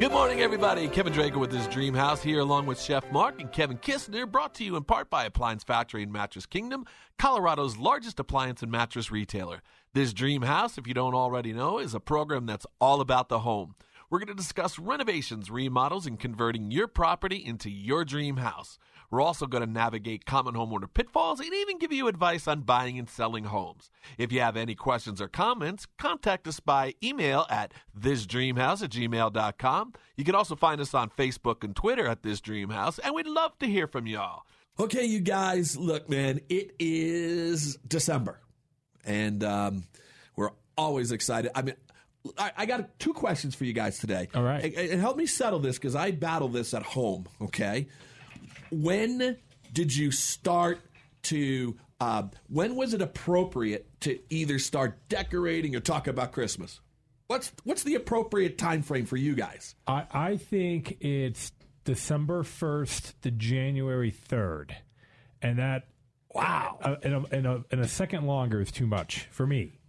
Good morning, everybody. Kevin Drago with his Dream House here, along with Chef Mark and Kevin Kistner, brought to you in part by Appliance Factory and Mattress Kingdom, Colorado's largest appliance and mattress retailer. This Dream House, if you don't already know, is a program that's all about the home. We're going to discuss renovations, remodels, and converting your property into your dream house. We're also going to navigate common homeowner pitfalls and even give you advice on buying and selling homes. If you have any questions or comments, contact us by email at thisdreamhouse at gmail.com. You can also find us on Facebook and Twitter at This Dream House, and we'd love to hear from y'all. Okay, you guys, look, man, it is December, and um, we're always excited. I mean, I, I got two questions for you guys today. All right. and, and help me settle this because I battle this at home. Okay, when did you start to? Uh, when was it appropriate to either start decorating or talk about Christmas? What's what's the appropriate time frame for you guys? I, I think it's December 1st to January 3rd. And that, Wow. uh, and, a, and, a, and a second longer is too much for me.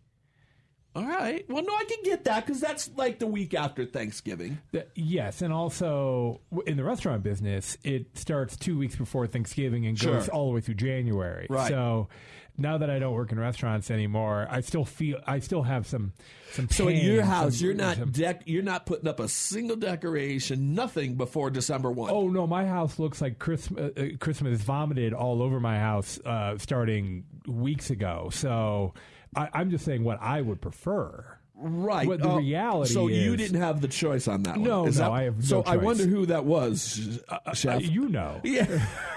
All right. Well, no, I can get that because that's like the week after Thanksgiving. Th- Yes, and also in the restaurant business, it starts two weeks before Thanksgiving and goes all the way through January. Right. So now that I don't work in restaurants anymore, I still feel I still have some some. So at your house, some- you're not some- dec- you're not putting up a single decoration, nothing before December one. Oh no, my house looks like Christmas. Uh, Christmas vomited all over my house uh, starting weeks ago. So I, I'm just saying what I would prefer. right. what the Uh, reality So you didn't have the choice on that one. No, Is no, that- I have no So I wonder who that was, Uh, Chef. you know, yeah,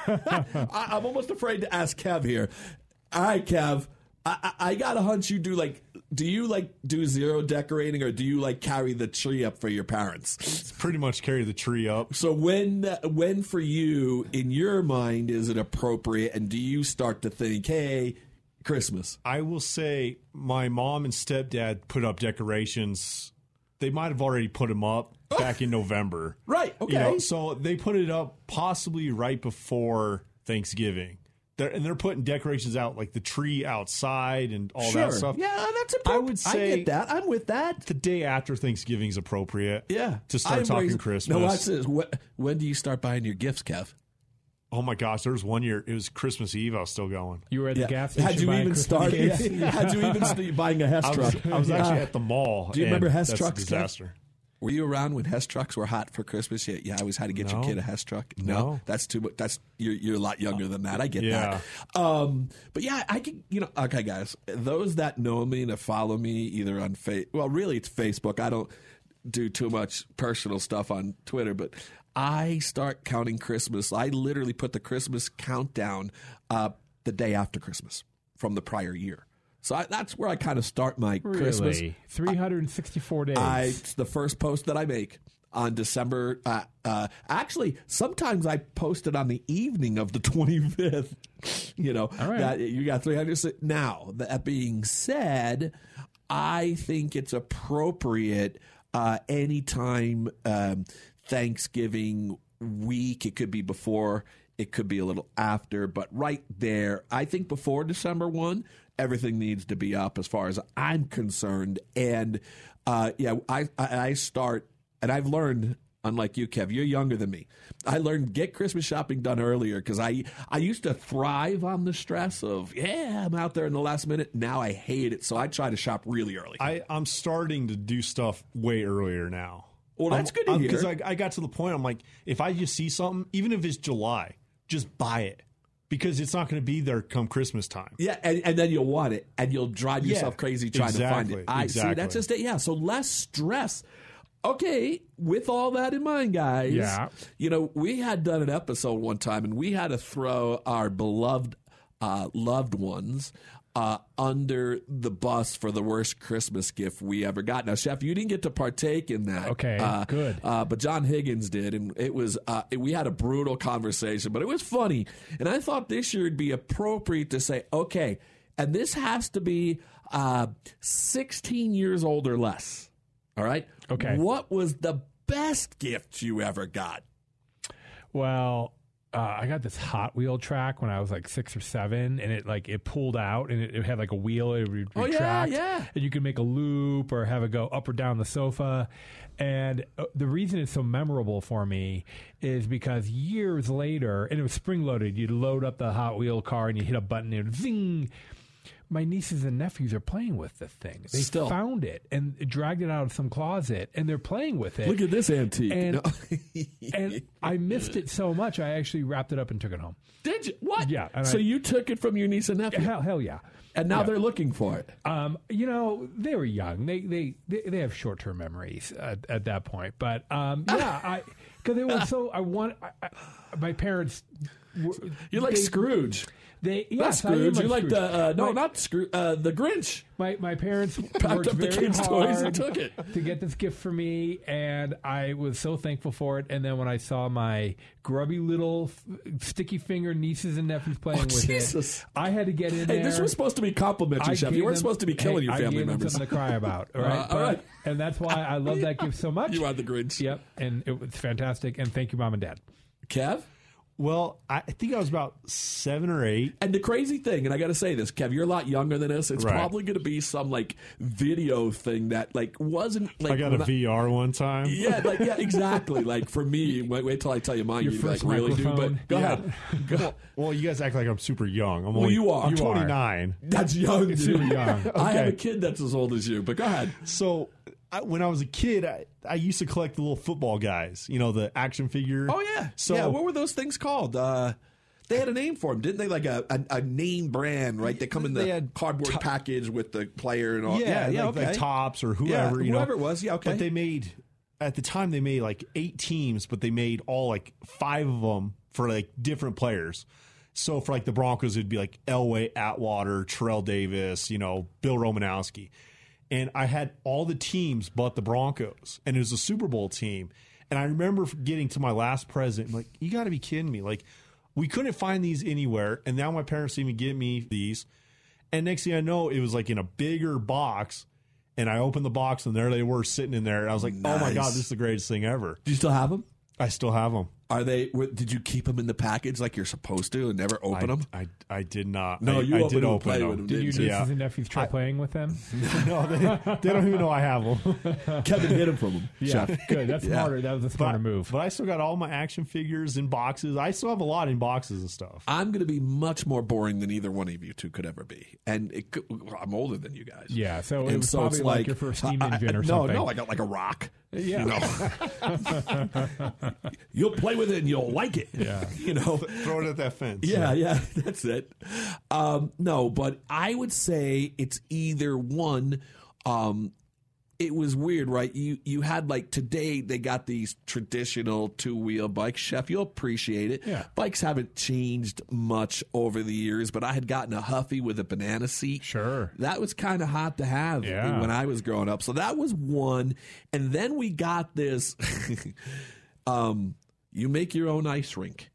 I, I'm almost afraid to ask Kev here. All right, Kev. I, I, I got a hunch you do like. Do you like do zero decorating, or do you like carry the tree up for your parents? pretty much carry the tree up. So when when for you in your mind is it appropriate, and do you start to think, hey, Christmas? I will say my mom and stepdad put up decorations. They might have already put them up oh. back in November. Right, You know, okay. so they put it up possibly right before Thanksgiving. They're, and they're putting decorations out like the tree outside and all sure. that stuff. Yeah, that's appropriate. I would say I get that. I'm with that. the day after Thanksgiving is appropriate. Yeah, To start I talking Christmas. No, watch this. When, when do you start buying your gifts, Kev? Oh my gosh, there was one year, it was Christmas Eve, I was still going. you were at the gas station. Had you even Christmas started? gifts? Had you even started buying a Hess I truck? was, I was actually at the mall. do you remember Hess trucks, A Kev? disaster. Were you around when Hess trucks were hot for Christmas? Yeah, yeah. I always had to get your kid a Hess truck. No. that's too much. That's you're you're a lot younger than that. I get Yeah. that. Um, but yeah, I can. You know, okay, guys. Those that know me that follow me either on face, well, really it's Facebook. I don't do too much personal stuff on Twitter, but I start counting Christmas. I literally put the Christmas countdown uh, the day after Christmas from the prior year. So I, that's where I kind of start my Christmas. Really, 364 days. I it's the first post that I make on December. Uh, uh, actually, sometimes I post it on the evening of the 25th. You know, right. that you got 300. Now, that being said, I think it's appropriate uh, anytime um, Thanksgiving week. It could be before. It could be a little after, but right there, I think before December 1, everything needs to be up as far as I'm concerned. And uh, yeah, I, I, start, and I've learned, unlike you, Kev, you're younger than me. I learned get Christmas shopping done earlier because I, I used to thrive on the stress of, yeah, I'm out there in the last minute. Now I hate it. So I try to shop really early. I, I'm starting to do stuff way earlier now. Well, that's good to Because hear. I, I got to the point, I'm like, if I just see something, even if it's July, just buy it because it's not going to be there come Christmas time. Yeah, and, and then you'll want it, and you'll drive Yeah, yourself crazy trying to find it. exactly, I see. That's just it. Yeah. So less stress. Okay, with all that in mind, guys. Yeah. You know, we had done an episode one time, and we had to throw our beloved uh, loved ones uh, under the bus for the worst Christmas gift we ever got. Now, Chef, you didn't get to partake in that. Okay, uh, good. Uh, but John Higgins did, and it was uh, we had a brutal conversation, but it was funny. And I thought this year it'd be appropriate to say, okay, and this has to be uh, 16 years old or less. All right. Okay. What was the best gift you ever got? Well, uh, I got this Hot Wheel track when I was like six or seven, and it like it pulled out and it, it had like a wheel. It would Oh, yeah, yeah. and you could make a loop or have it go up or down the sofa. And uh, the reason it's so memorable for me is because years later, and it was spring loaded. You'd load up the Hot Wheel car and you hit a button and zing. My nieces and nephews are playing with the thing. They Still. found it and dragged it out of some closet, and they're playing with it. Look at this antique. And- No. and I missed it so much, I actually wrapped it up and took it home. Did you? What? Yeah, So I- you took it from your niece and nephew, Hell, hell yeah. and now Yeah. they're looking for it. Um, you know, they were young. They they they, they have short term memories at, at that point. But um, yeah, I because they were so. I want I, I, my parents. You're like they, Scrooge. They Not yes, I am Scrooge. You're like Scrooge. the uh, no, my, not Scrooge. Uh, the Grinch. my my parents Packed up the kids' toys and took it. to get this gift for me, and I was so thankful for it. And then when I saw my grubby little f- sticky finger nieces and nephews playing with Oh, Jesus. it, I had to get in Hey, there. this was supposed to be complimentary, Chef. You weren't them- supposed to be killing hey, your I family gave them members. something to cry about. All right, Uh, But- right. and that's why I love that gift so much. You are the Grinch. Yep, and it was fantastic. And thank you, mom and dad. Kev? Well, I I think I was about seven or eight. And the crazy thing, and I got to say this, Kev, you're a lot younger than us. It's Right. probably going to be some like video thing that like wasn't like I got a VR one time. Yeah, like yeah, exactly. like for me, wait, wait till I tell you mine. Your You like first really do, microphone. but go Yeah. ahead. Go. Well, you guys act like I'm super young. I'm only, you are. I'm You are. 29. That's young, dude. Super young. I have a kid that's as old as you, but go ahead. So I, when I was a kid, I, I used to collect the little football guys. You know, the action figure. Oh yeah. So yeah, what were those things called? Uh, they had a name for them, didn't they? Like a, a, a name brand, right? They come in the cardboard package with the player and all. yeah, yeah, yeah like, okay. like Topps or whoever. Yeah, you know. whoever it was, yeah, okay. But they made at the time they made like eight teams, but they made all like five of them for like different players. So for like the Broncos, it'd be like Elway, Atwater, Terrell Davis, you know, Bill Romanowski. And I had all the teams but the Broncos, and it was a Super Bowl team. And I remember getting to my last present, I'm like, you got to be kidding me! Like, we couldn't find these anywhere, and now my parents even give me these. And next thing I know, it was like in a bigger box. And I opened the box, and there they were sitting in there. And I was like, "Oh my god, this is the greatest thing ever!" Do you still have them? I still have them. Are they? were- Did you keep them in the package like you're supposed to and never open them? I, I did not. No, I, you I opened did them and open played them. them, Did your nieces you? Yeah. and nephews try playing with them? no, they, they don't even know I have them. Kevin hid them from them. Yeah, Chef. good. That's Yeah. smarter. That was a smarter but, move. but I still got all my action figures in boxes. I still have a lot in boxes and stuff. I'm going to be much more boring than either one of you two could ever be, and it I'm older than you guys. yeah, so it and was so probably it's like, like your first steam I- I- engine or no, something. no, I got like a rock. Yeah. You know, you'll play with it and you'll like it. Yeah. you know. Throw it at that fence. Yeah, yeah, that's it. Um, no, but I would say it's either one. Um, it was weird, right? You you had like today they got these traditional two wheel bikes. Chef, you'll appreciate it. Yeah. Bikes haven't changed much over the years, but I had gotten a Huffy with a banana seat. Sure. That was kind of hot to have Yeah. when I was growing up. So that was one. And then we got this um, you make your own ice rink.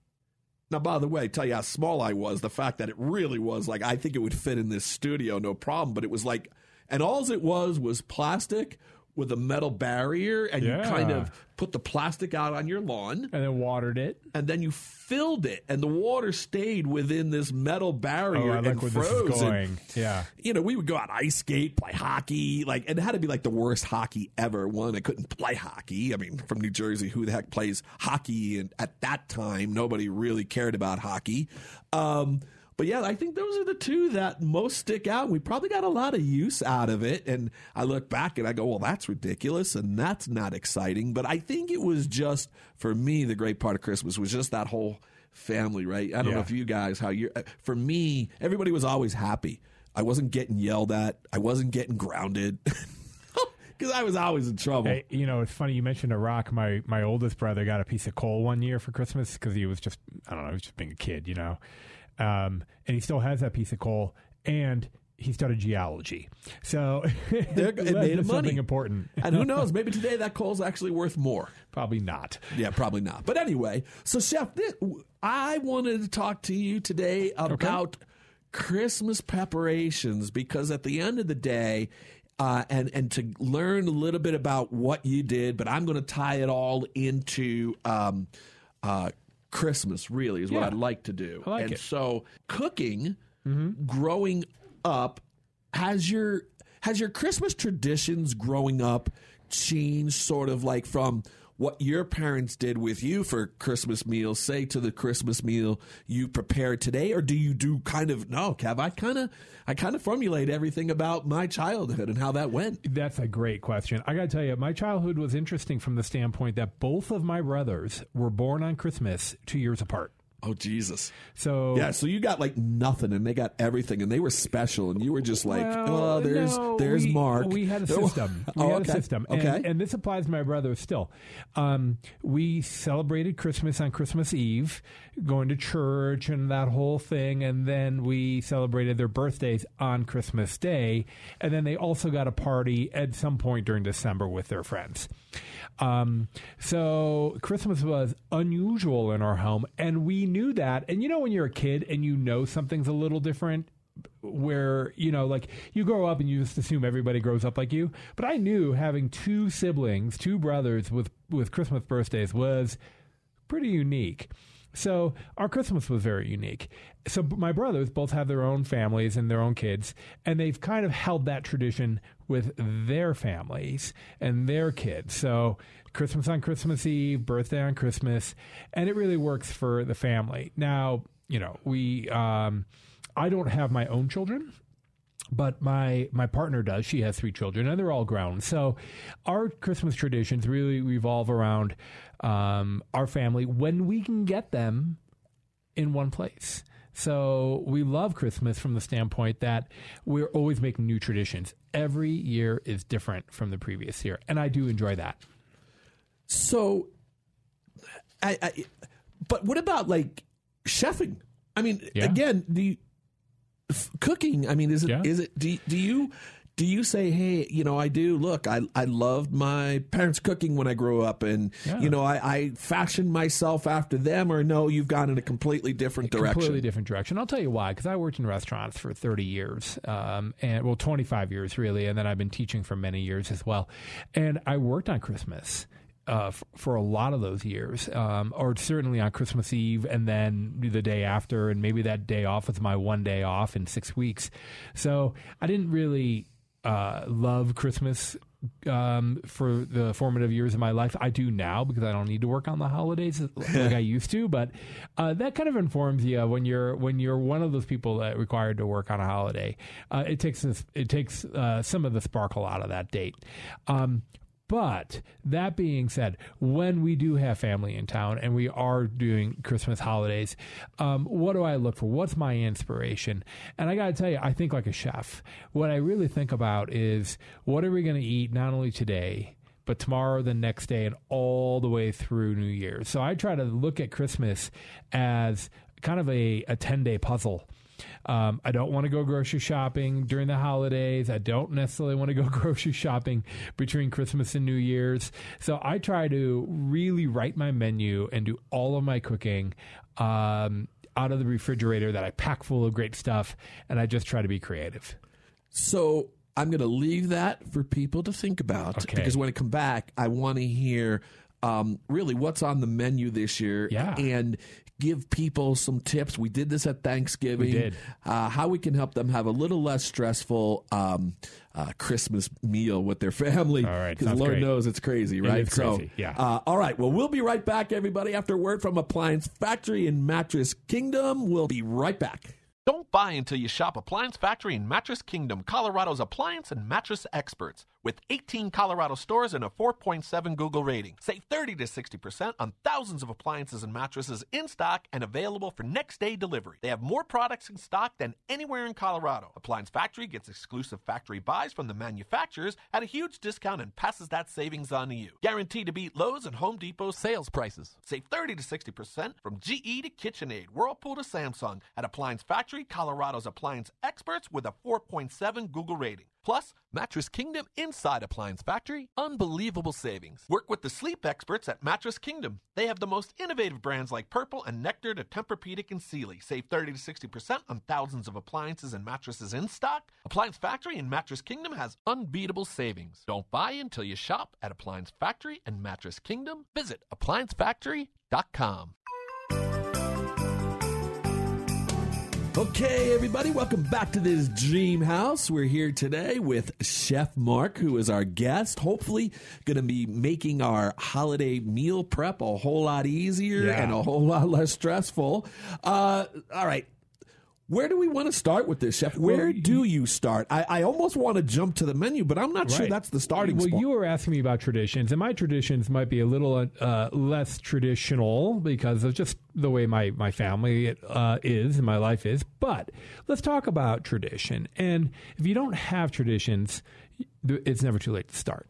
Now, by the way, tell you how small I was, the fact that it really was like, I think it would fit in this studio, no problem. But it was like, and all it was was plastic with a metal barrier, and you kind of put the plastic out on your lawn and then watered it. and then you filled it, and the water stayed within this metal barrier Oh, I like and froze. And. Yeah. you know, we would go out ice skate, play hockey, like, and it had to be like the worst hockey ever. One, I couldn't play hockey. I mean, from New Jersey, who the heck plays hockey? And at that time, nobody really cared about hockey. Um, but yeah, I think those are the two that most stick out. We probably got a lot of use out of it. And I look back and I go, well, that's ridiculous and that's not exciting. But I think it was just, for me, the great part of Christmas was just that whole family, right? I don't know if you guys, how you're, uh, for me, everybody was always happy. I wasn't getting yelled at. I wasn't getting grounded because I was always in trouble. Hey, you know, it's funny you mentioned a rock. My my oldest brother got a piece of coal one year for Christmas because he was just I don't know, he was just being a kid, you know, um, and he still has that piece of coal, and he studied geology, so it made him money. important. and who knows? Maybe today that coal's actually worth more. Probably not. Yeah, probably not. But anyway, so Chef, this, I wanted to talk to you today about Christmas preparations because at the end of the day, uh, and and to learn a little bit about what you did, but I'm going to tie it all into um, uh, Christmas. Really, is what Yeah. I'd like to do. Like and it. so, cooking, mm-hmm. growing up, has your has your Christmas traditions growing up changed? Sort of like from what your parents did with you for Christmas meal, say to the Christmas meal you prepare today, or do you do kind of no, Kev? I kind of I kind of formulate everything about my childhood and how that went. That's a great question. I got to tell you, my childhood was interesting from the standpoint that both of my brothers were born on Christmas two years apart. Oh Jesus! So Yeah, so you got like nothing, and they got everything, and they were special, and you were just like, Well, oh, there's no, there's we, Mark. We had a Oh, system. We oh, had okay. a system. And, Okay. and this applies to my brothers still. Um, we celebrated Christmas on Christmas Eve, going to church and that whole thing. And then we celebrated their birthdays on Christmas Day. And then they also got a party at some point during December with their friends. Um, so Christmas was unusual in our home, and we knew that. And you know, when you're a kid and you know something's a little different, where you know, like you grow up and you just assume everybody grows up like you. But I knew having two siblings, two brothers with with Christmas birthdays was pretty unique. So our Christmas was very unique. So my brothers both have their own families and their own kids, and they've kind of held that tradition with their families and their kids. So Christmas on Christmas Eve, birthday on Christmas, and it really works for the family. Now, you know, we um, I don't have my own children but my my partner does. She has three children, and they're all grown. So our Christmas traditions really revolve around um, our family when we can get them in one place. So we love Christmas from the standpoint that we're always making new traditions. Every year is different from the previous year, and I do enjoy that. So, I, I, but what about like chefing? I mean, Yeah. again, the f- cooking? I mean, is it Yeah. is it do, do you do you say, hey, you know, I do look, I I loved my parents' cooking when I grew up, and Yeah. you know, I, I fashioned myself after them, or no, you've gone in a completely different direction. Completely different direction. I'll tell you why. Because I worked in restaurants for 30 years, um, and well, 25 years really, and then I've been teaching for many years as well. And I worked on Christmas. Uh, f- for a lot of those years, um, or certainly on Christmas Eve, and then the day after, and maybe that day off was my one day off in six weeks. So I didn't really uh, love Christmas um, for the formative years of my life. I do now because I don't need to work on the holidays like I used to. But uh, that kind of informs you when you're when you're one of those people that required to work on a holiday. Uh, it takes this, it takes uh, some of the sparkle out of that date. Um, but that being said, when we do have family in town and we are doing Christmas holidays, um, what do I look for? What's my inspiration? And I got to tell you, I think like a chef. What I really think about is what are we going to eat not only today, but tomorrow, the next day, and all the way through New Year's. So I try to look at Christmas as kind of a, a 10 day puzzle. Um, I don't want to go grocery shopping during the holidays. I don't necessarily want to go grocery shopping between Christmas and New Year's. So I try to really write my menu and do all of my cooking um, out of the refrigerator that I pack full of great stuff, and I just try to be creative. So I'm going to leave that for people to think about Okay. because when I come back, I want to hear um, really what's on the menu this year Yeah. and give people some tips. We did this at Thanksgiving. We did. Uh, how we can help them have a little less stressful um, uh, Christmas meal with their family. All right, Because Lord great. knows it's crazy, right? is crazy, yeah. Uh, all right. Well, we'll be right back, everybody, after word from Appliance Factory in Mattress Kingdom. We'll be right back. Don't buy until you shop Appliance Factory in Mattress Kingdom, Colorado's appliance and mattress experts. With 18 Colorado stores and a 4.7 Google rating. Save 30 to 60% on thousands of appliances and mattresses in stock and available for next day delivery. They have more products in stock than anywhere in Colorado. Appliance Factory gets exclusive factory buys from the manufacturers at a huge discount and passes that savings on to you. Guaranteed to beat Lowe's and Home Depot sales prices. Save 30 to 60% from GE to KitchenAid, Whirlpool to Samsung at Appliance Factory, Colorado's appliance experts with a 4.7 Google rating. Plus, Mattress Kingdom inside Appliance Factory, unbelievable savings. Work with the sleep experts at Mattress Kingdom. They have the most innovative brands like Purple and Nectar to Tempur-Pedic and Sealy. Save 30 to 60% on thousands of appliances and mattresses in stock. Appliance Factory and Mattress Kingdom has unbeatable savings. Don't buy until you shop at Appliance Factory and Mattress Kingdom. Visit appliancefactory.com. Okay, everybody, welcome back to this dream house. We're here today with Chef Mark, who is our guest. Hopefully, going to be making our holiday meal prep a whole lot easier Yeah. and a whole lot less stressful. Uh, all right. Where do we want to start with this, Chef? Where Well, do you start? I, I almost want to jump to the menu, but I'm not sure that's the starting point. well, spot. you were asking me about traditions, and my traditions might be a little uh, less traditional because of just the way my my family uh, is and my life is. But let's talk about tradition. And if you don't have traditions, it's never too late to start.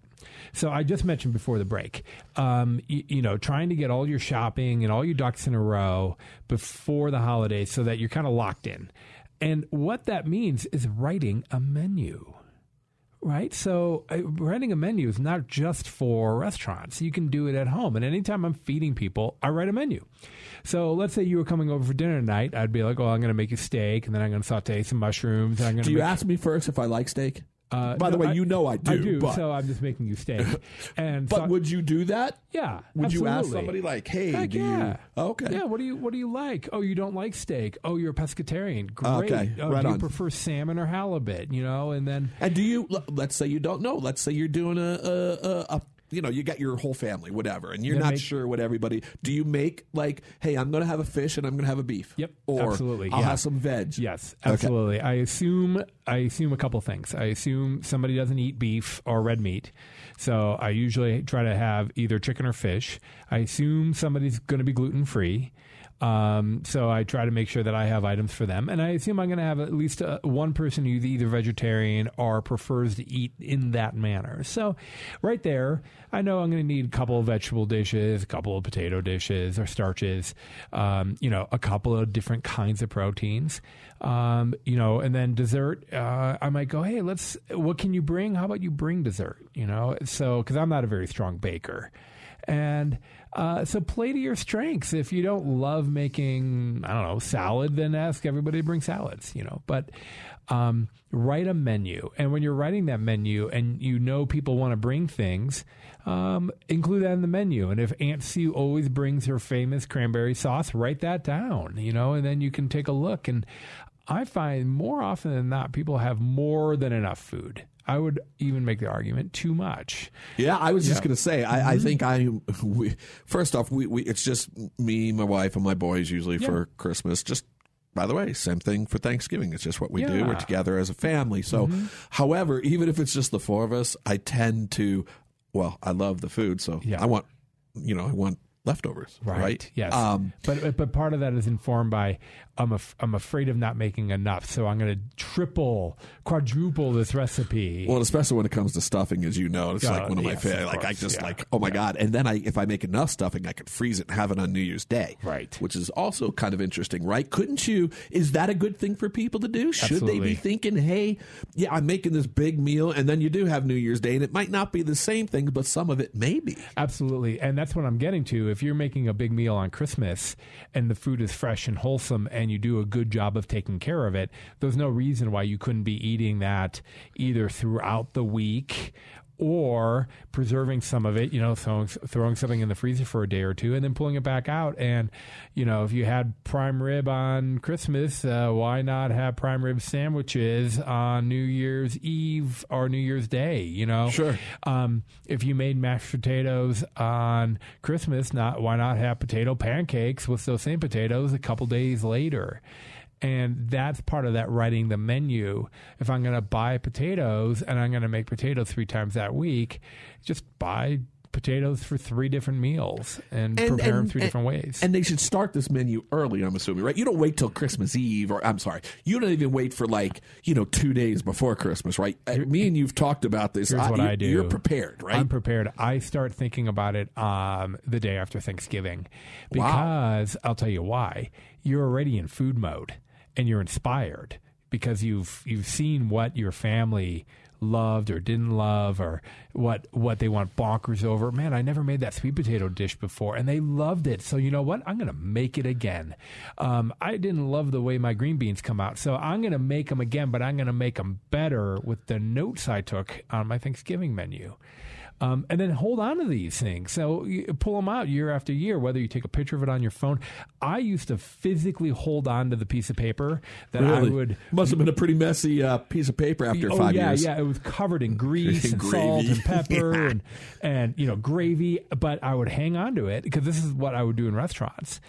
So I just mentioned before the break, um, you, you know, trying to get all your shopping and all your ducks in a row before the holidays so that you're kind of locked in. And what that means is writing a menu right? So uh, writing a menu is not just for restaurants. You can do it at home. And anytime I'm feeding people, I write a menu. So let's say you were coming over for dinner tonight. I'd be like, oh, I'm going to make a steak, and then I'm going to saute some mushrooms. And I'm going do you make ask me first if I like steak? Uh, By the way, I- you know I do. I do. But, so I'm just making you steak. And but so, would you do that? yeah, Would you ask somebody like, "Hey, Heck do yeah. you?" Okay. Yeah. What do you What do you like? Oh, you don't like steak. Oh, you're a pescatarian. Great. Okay, Oh, right do you prefer salmon or halibut? You know, and then And do you? Let's say you don't know. Let's say you're doing a, a, a, a you know, you got your whole family, whatever, and you're not make- sure what everybody. Do you make like, hey, I'm going to have a fish and I'm going to have a beef? Yep, Or absolutely, I'll yeah. have some veg. Yes, Okay. absolutely. I assume I assume a couple things. I assume somebody doesn't eat beef or red meat, so I usually try to have either chicken or fish. I assume somebody's going to be gluten free. Um, so I try to make sure that I have items for them, and I assume I'm going to have at least uh, one person who's either vegetarian or prefers to eat in that manner. So, right there, I know I'm going to need a couple of vegetable dishes, a couple of potato dishes or starches, um, you know, a couple of different kinds of proteins, um, you know, and then dessert. Uh, I might go, hey, let's. What can you bring? How about you bring dessert? You know, so because I'm not a very strong baker. And uh, so play to your strengths. If you don't love making, I don't know, salad, then ask everybody to bring salads, you know. But um, write a menu. And when you're writing that menu and you know people want to bring things, um, include that in the menu. And if Aunt Sue always brings her famous cranberry sauce, write that down, you know, and then you can take a look. And I find more often than not, people have more than enough food. I would even make the argument too much. Yeah, I was just going to say, I, I think I. We, first off, we, we it's just me, my wife, and my boys usually for Christmas. Just by the way, same thing for Thanksgiving. It's just what we do. We're together as a family. So, however, even if it's just the four of us, I tend to. Well, I love the food, so Yeah. I want, you know, I want leftovers, right? Yes. Um, but but part of that is informed by I'm af- I'm afraid of not making enough, so I'm going to triple, quadruple this recipe. Well, especially when it comes to stuffing, as you know, it's Oh, like uh, one of my favorite. Like I just yeah. like, oh my god! And then I, if I make enough stuffing, I could freeze it and have it on New Year's Day, Right. Which is also kind of interesting, right? Couldn't you? Is that a good thing for people to do? Should they be thinking, hey, yeah, I'm making this big meal, and then you do have New Year's Day, and it might not be the same thing, but some of it may be. Absolutely. And that's what I'm getting to. If you're making a big meal on Christmas and the food is fresh and wholesome and you do a good job of taking care of it, there's no reason why you couldn't be eating that either throughout the week or preserving some of it, you know, throwing, throwing something in the freezer for a day or two and then pulling it back out. And, you know, if you had prime rib on Christmas, uh, why not have prime rib sandwiches on New Year's Eve or New Year's Day, you know? Sure. Um, if you made mashed potatoes on Christmas, not why not have potato pancakes with those same potatoes a couple days later? And that's part of that writing the menu. If I'm going to buy potatoes and I'm going to make potatoes three times that week, just buy potatoes for three different meals and, prepare them three different ways. And they should start this menu early, I'm assuming, right? You don't wait till Christmas Eve, or I'm sorry, you don't even wait for like, you know, two days before Christmas, right? Uh, Me and you've talked about this. Here's what you- I do. You're prepared, right? I'm prepared. I start thinking about it um, the day after Thanksgiving because I'll tell you why. You're already in food mode and you're inspired because you've you've seen what your family loved or didn't love or what what they want bonkers over. Man, I never made that sweet potato dish before and they loved it. So you know what? I'm going to make it again. Um, I didn't love the way my green beans come out. So I'm going to make them again, but I'm going to make them better with the notes I took on my Thanksgiving menu. Um, and then hold on to these things. So you pull them out year after year, whether you take a picture of it on your phone. I used to physically hold on to the piece of paper that I would. Must have been a pretty messy uh, piece of paper after oh five yeah, years. yeah. yeah, It was covered in grease and Gravy. salt and pepper Yeah. and and you know gravy. But I would hang on to it because this is what I would do in restaurants,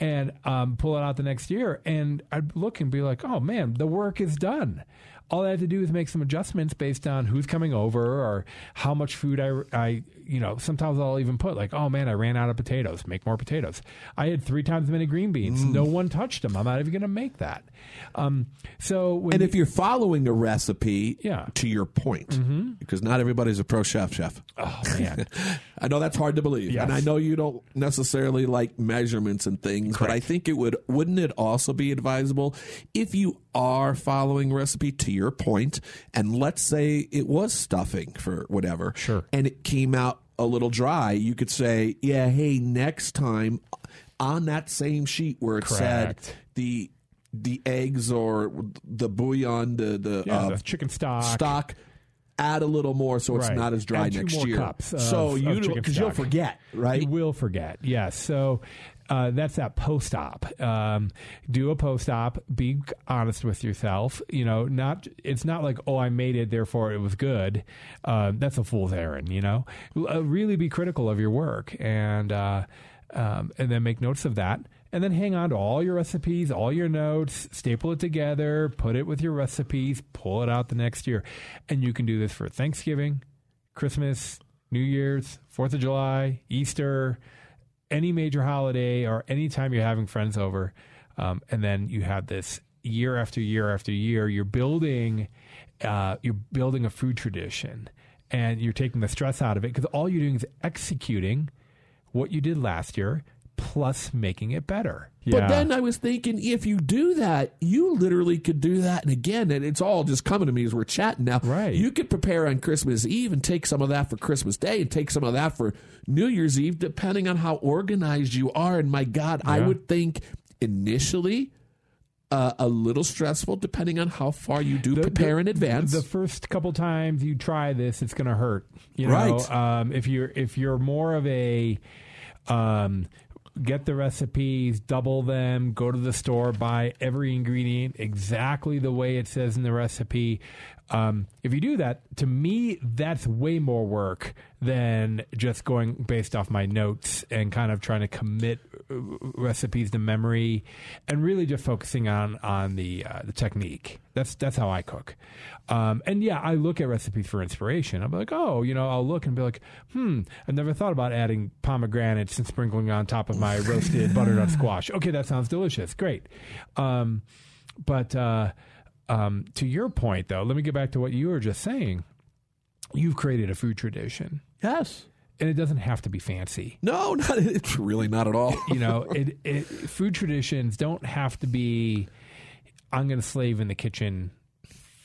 and um, pull it out the next year, and I'd look and be like, oh man, the work is done. All I have to do is make some adjustments based on who's coming over or how much food I, I, you know, sometimes I'll even put like, oh man, I ran out of potatoes, make more potatoes. I had three times as many green beans. Mm. No one touched them. I'm not even going to make that. Um, so when And if you're following a recipe, Yeah. Mm-hmm. to your point, because not everybody's a pro chef, chef. oh man, I know that's hard to believe, Yes. and I know you don't necessarily like measurements and things, but I think it would wouldn't it also be advisable if you are following recipe to your point, and let's say it was stuffing for whatever, Sure. and it came out a little dry, you could say, yeah, hey, next time on that same sheet where it Correct. said the the eggs or the bouillon, the the, yeah, uh, the chicken stock. stock. Add a little more so it's Right. not as dry next year. of- so you because you'll forget, right? You will forget. Yes. So uh, that's that post op. Um, do a post op. Be honest with yourself. You know, not it's not like oh I made it therefore it was good. Uh, that's a fool's errand. You know, uh, really be critical of your work and uh, um, and then make notes of that. And then hang on to all your recipes, all your notes, staple it together, put it with your recipes, pull it out the next year. And you can do this for Thanksgiving, Christmas, New Year's, Fourth of July, Easter, any major holiday, or any time you're having friends over, um, and then you have this year after year after year. You're building, uh, you're building a food tradition, and you're taking the stress out of it because all you're doing is executing what you did last year, plus making it better. But then I was thinking, if you do that, you literally could do that. And again, and it's all just coming to me as we're chatting now. Right. You could prepare on Christmas Eve and take some of that for Christmas Day and take some of that for New Year's Eve, depending on how organized you are. And my God, I would think initially uh, a little stressful, depending on how far you do The- prepare the- in advance. The first couple times you try this, it's going to hurt. You know, Right. um, if you're if you're more of a um, get the recipes, double them, go to the store, buy every ingredient exactly the way it says in the recipe. Um, if you do that, to me, that's way more work than just going based off my notes and kind of trying to commit recipes to memory, and really just focusing on on the uh, the technique. That's that's how I cook. Um, and yeah, I look at recipes for inspiration. I'm like, oh, you know, I'll look and be like, hmm, I never thought about adding pomegranates and sprinkling on top of my roasted butternut squash. Okay, that sounds delicious. Great. Um, but uh, um, to your point, though, let me get back to what you were just saying. You've created a food tradition, yes. And it doesn't have to be fancy. No, not, it's really not at all. You know, it, it, food traditions don't have to be. I'm going to slave in the kitchen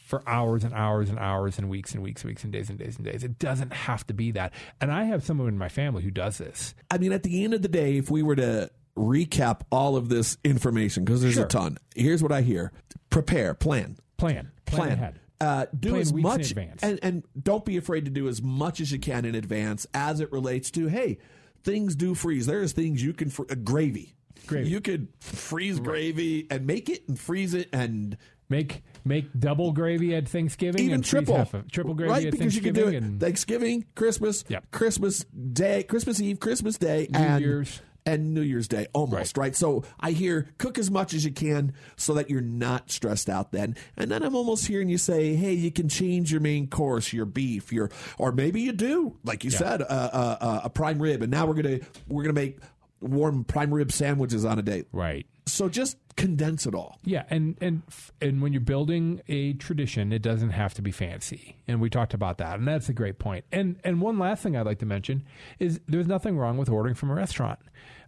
for hours and hours and hours and weeks and weeks and weeks and days and days and days. It doesn't have to be that. And I have someone in my family who does this. I mean, at the end of the day, if we were to recap all of this information, because there's Sure. a ton, here's what I hear prepare, plan, Plan, plan, plan. ahead. Uh, do as much advance. And, and don't be afraid to do as much as you can in advance as it relates to hey things do freeze there's things you can fr- uh, gravy Gravy. you could freeze gravy and make it and freeze it and Make make double gravy at Thanksgiving even and triple of- triple gravy right at because you can do it Thanksgiving Christmas Yep. Christmas Day Christmas Eve Christmas Day New and Year's. And New Year's Day almost right. So I hear cook as much as you can so that you're not stressed out then. And then I'm almost hearing you say, hey, you can change your main course, your beef, your or maybe you do, like you said, uh, uh, uh, a prime rib, and now we're gonna we're gonna make warm prime rib sandwiches on a date. right. So just condense it all. Yeah, and and and when you're building a tradition, it doesn't have to be fancy, and we talked about that, and that's a great point. And and one last thing I'd like to mention is there's nothing wrong with ordering from a restaurant,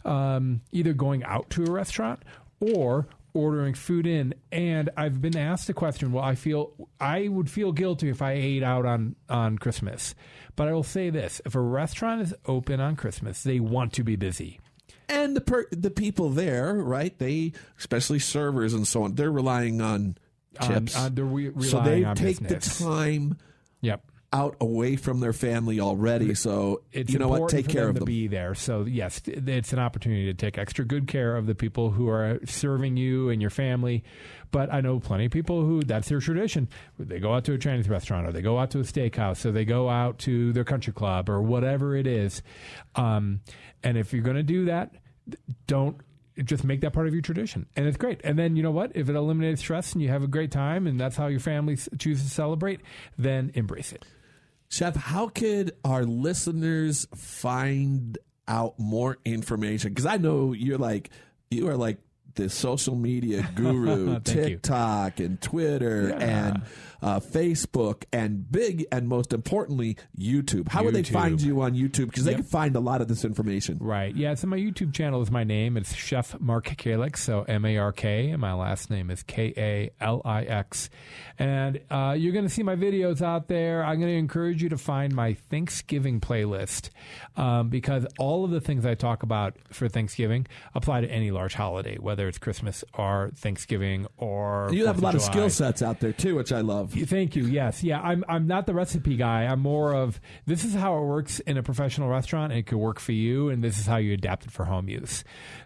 um, either going out to a restaurant or ordering food in. And I've been asked the question, well, I feel I would feel guilty if I ate out on on Christmas, but I will say this: if a restaurant is open on Christmas, they want to be busy. And the per- the people there, right? They, especially servers and so on, they're relying on chips. on- they're re- so they take business. the time Yep. Out away from their family already. So it's you know what? Take care them of to be there. So yes, it's an opportunity to take extra good care of the people who are serving you and your family. But I know plenty of people who that's their tradition. They go out to a Chinese restaurant, or they go out to a steakhouse, or they go out to their country club, or whatever it is. Um, and if you're going to do that, don't just make that part of your tradition, and it's great. And then you know what? If it eliminates stress and you have a great time, and that's how your family chooses to celebrate, then embrace it. Chef, how could our listeners find out more information? Because I know you're like you are like the social media guru, Thank you. TikTok and Twitter Yeah. and uh, Facebook and big and most importantly YouTube. How would they find you on YouTube? Because they Yep. can find a lot of this information. Right. Yeah. So my YouTube channel is my name. It's Chef Mark Kalix. So M A R K. And my last name is K A L I X. And uh, you're going to see my videos out there. I'm going to encourage you to find my Thanksgiving playlist um, because all of the things I talk about for Thanksgiving apply to any large holiday, whether it's Christmas or Thanksgiving or. You have a lot of July. skill sets out there too, which I love. Thank you. Yes. Yeah. I'm I'm not the recipe guy. I'm more of this is how it works in a professional restaurant. And it could work for you, and this is how you adapt it for home use.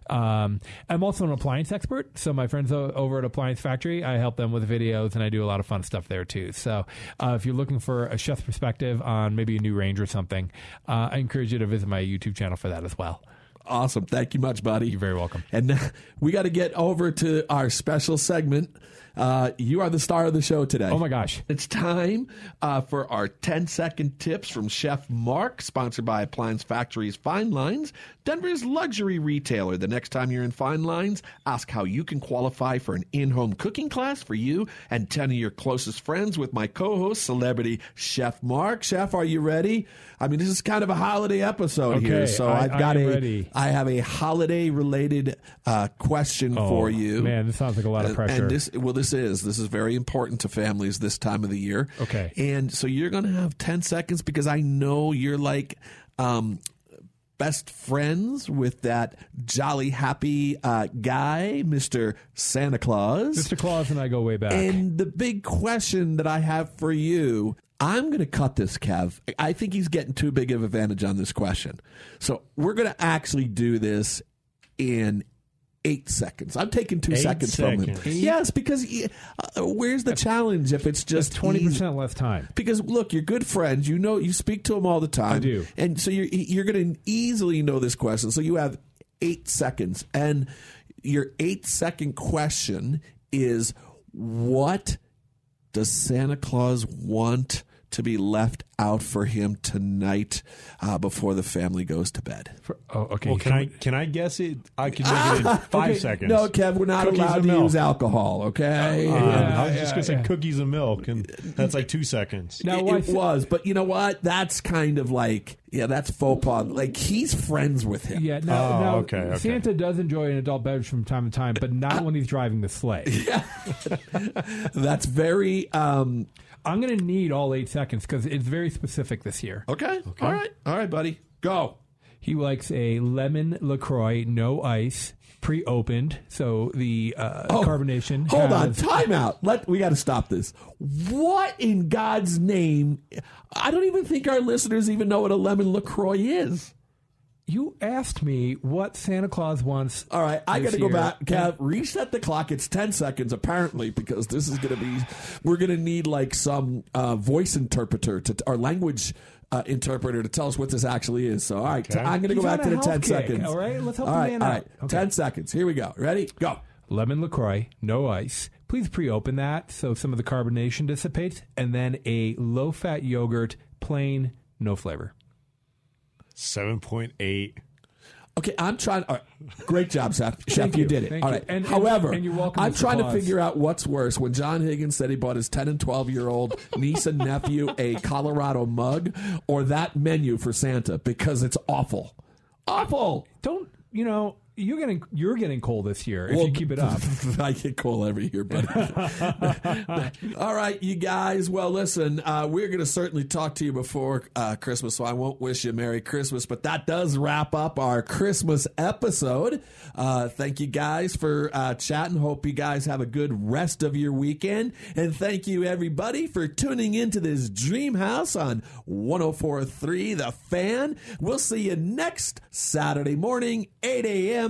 Um, I'm also an appliance expert. So my friends over at Appliance Factory, I help them with videos, and I do a lot of fun stuff there too. So uh, if you're looking for a chef's perspective on maybe a new range or something, uh, I encourage you to visit my YouTube channel for that as well. Awesome. Thank you much, buddy. You're very welcome. And uh, we got to get over to our special segment. Uh, you are the star of the show today. Oh my gosh. It's time uh, for our 10 second tips from Chef Mark, sponsored by Appliance Factory's Fine Lines, Denver's luxury retailer. The next time you're in Fine Lines, ask how you can qualify for an in home cooking class for you and 10 of your closest friends with my co host, celebrity Chef Mark. Chef, are you ready? I mean, this is kind of a holiday episode here, so I- have got I am a ready. I have a holiday related uh, question for you. Oh, Man, this sounds like a lot of And- pressure. And this, well, this is this is very important to families this time of the year. Okay. and so you're going to have ten seconds because I know you're like. Um, Best friends with that jolly happy uh, guy, Mr. Santa Claus. Mr. Claus and I go way back. And the big question that I have for you, I'm going to cut this, Kev. I think he's getting too big of advantage on this question. So we're going to actually do this in eight seconds. I'm taking two Eight seconds from him. seconds. Yes, because uh, where's the challenge if it's just twenty percent less time. Because look, you're good friends. You know, you speak to them all the time. I do. and so you're you're going to easily know this question. So you have eight seconds, and your eight second question is: What does Santa Claus want to be left out for him tonight uh, before the family goes to bed? For, oh, okay. Well, can I can I guess it? I can make it in five Okay, seconds. No, Kev, we're not Cookies allowed to milk. use alcohol. Okay. Um, Yeah, I was just gonna say yeah. cookies and milk, and that's like two seconds. Now, it, it sa- was, but you know what? That's kind of like, yeah, that's faux pas. Like he's friends with him. Yeah, now, Oh, now okay, okay. Santa does enjoy an adult beverage from time to time, but not when he's driving the sleigh. Yeah. That's very um, I'm going to need all eight seconds because it's very specific this year. okay. All right, all right, buddy, go. He likes a lemon LaCroix, no ice, pre-opened, so the uh, carbonation. Oh, Hold on, has- time out. Let we got to stop this. What in God's name? I don't even think our listeners even know what a lemon Lacroix is. You asked me what Santa Claus wants. All right, I got to go back. Kev, reset the clock. It's ten seconds apparently because this is going to be. We're going to need like some uh, voice interpreter to our language. Uh, interpreter to tell us what this actually is. So, all right, Okay. I'm going to go back to the 10 kick, seconds. all right? Let's help all the man all out. Okay. 10 seconds. Here we go. Ready? Go. Lemon LaCroix, no ice. Please pre-open that so some of the carbonation dissipates, and then a low-fat yogurt, plain, no flavor. Seven point eight. Okay, I'm trying. All right, great job, Chef. Chef, you. you. did it. Thank all you. right. And- and- However, and you're welcome, I'm Mr. trying to figure out what's worse when John Higgins said he bought his 10 and 12 year old niece and nephew a Colorado mug, or that menu for Santa because it's awful, awful. Don't you know? You're getting you're getting cold this year if you keep it up. I get cold every year, buddy. All right, you guys. Well, listen, uh, we're going to certainly talk to you before uh, Christmas, so I won't wish you a Merry Christmas. But that does wrap up our Christmas episode. Uh, thank you guys for uh, chatting. Hope you guys have a good rest of your weekend, and thank you everybody for tuning into this Dream House on 104.3 The Fan. We'll see you next Saturday morning, 8 a.m.